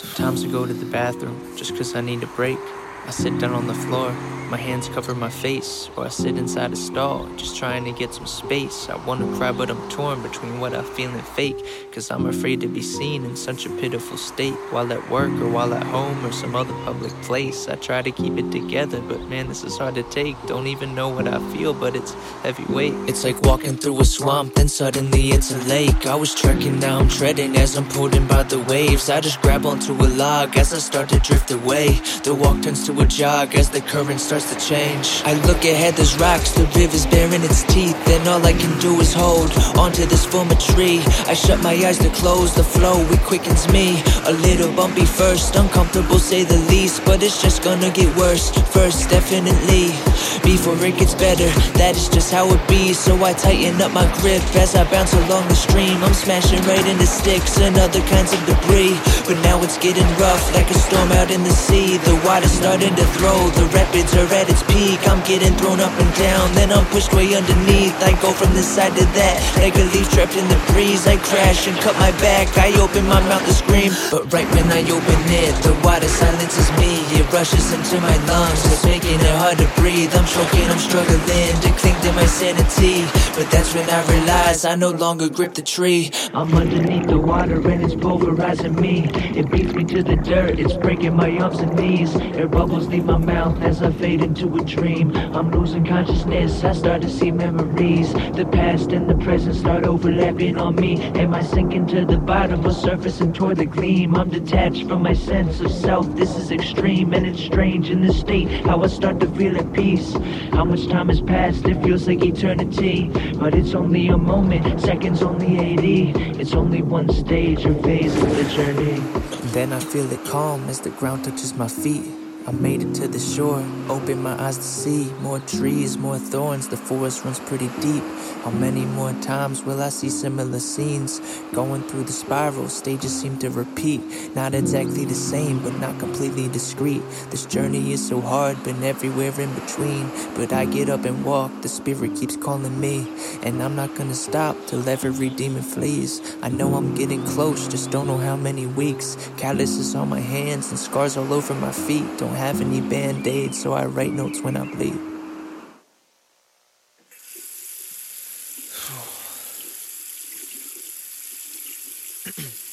Sometimes I go to the bathroom just 'cause I need a break. I sit down on the floor, my hands cover my face, or I sit inside a stall, just trying to get some space. I wanna cry, but I'm torn between what I feel and fake, cause I'm afraid to be seen in such a pitiful state. While at work, or while at home, or some other public place, I try to keep it together, but man, this is hard to take. Don't even know what I feel, but it's heavyweight. It's like walking through a swamp, then suddenly it's a lake. I was trekking, now I'm treading as I'm pulled in by the waves. I just grab onto a log as I start to drift away. The walk turns to a jog as the current starts to change. I look ahead, there's rocks, the river's baring its teeth, and all I can do is hold onto this former tree. I shut my eyes to close, the flow it quickens me. A little bumpy first, uncomfortable say the least, but it's just gonna get worse. First, definitely, before it gets better, that is just how it be. So I tighten up my grip as I bounce along the stream. I'm smashing right into sticks and other kinds of debris, but now it's getting rough like a storm out in the sea. The water's starting to throw, the rapids are at its peak. I'm getting thrown up and down, then I'm pushed way underneath. I go from this side to that, like a leaf trapped in the breeze. I crash and cut my back. I open my mouth to scream, but right when I open it, the water silences me. Rushes into my lungs, it's making it hard to breathe. I'm choking, I'm struggling to cling to my sanity, but that's when I realize I no longer grip the tree. I'm underneath the water and it's pulverizing me. It beats me to the dirt, it's breaking my arms and knees. Air bubbles leave my mouth as I fade into a dream. I'm losing consciousness, I start to see memories. The past and the present start overlapping on me. Am I sinking to the bottom or surfacing toward the gleam? I'm detached from my sense of self. This is extreme and it's strange in this state. How I start to feel at peace. How much time has passed? It feels like eternity. But it's only a moment, seconds only 80. It's only one stage or phase of the journey. Then I feel it calm as the ground touches my feet. I made it to the shore, opened my eyes to see more trees, more thorns. The forest runs pretty deep. How many more times will I see similar scenes? Going through the spiral, stages seem to repeat. Not exactly the same, but not completely discrete. This journey is so hard, been everywhere in between. But I get up and walk, the spirit keeps calling me. And I'm not gonna stop till every demon flees. I know I'm getting close, just don't know how many weeks. Calluses on my hands and scars all over my feet. Don't have any band aids, so I write notes when I bleed.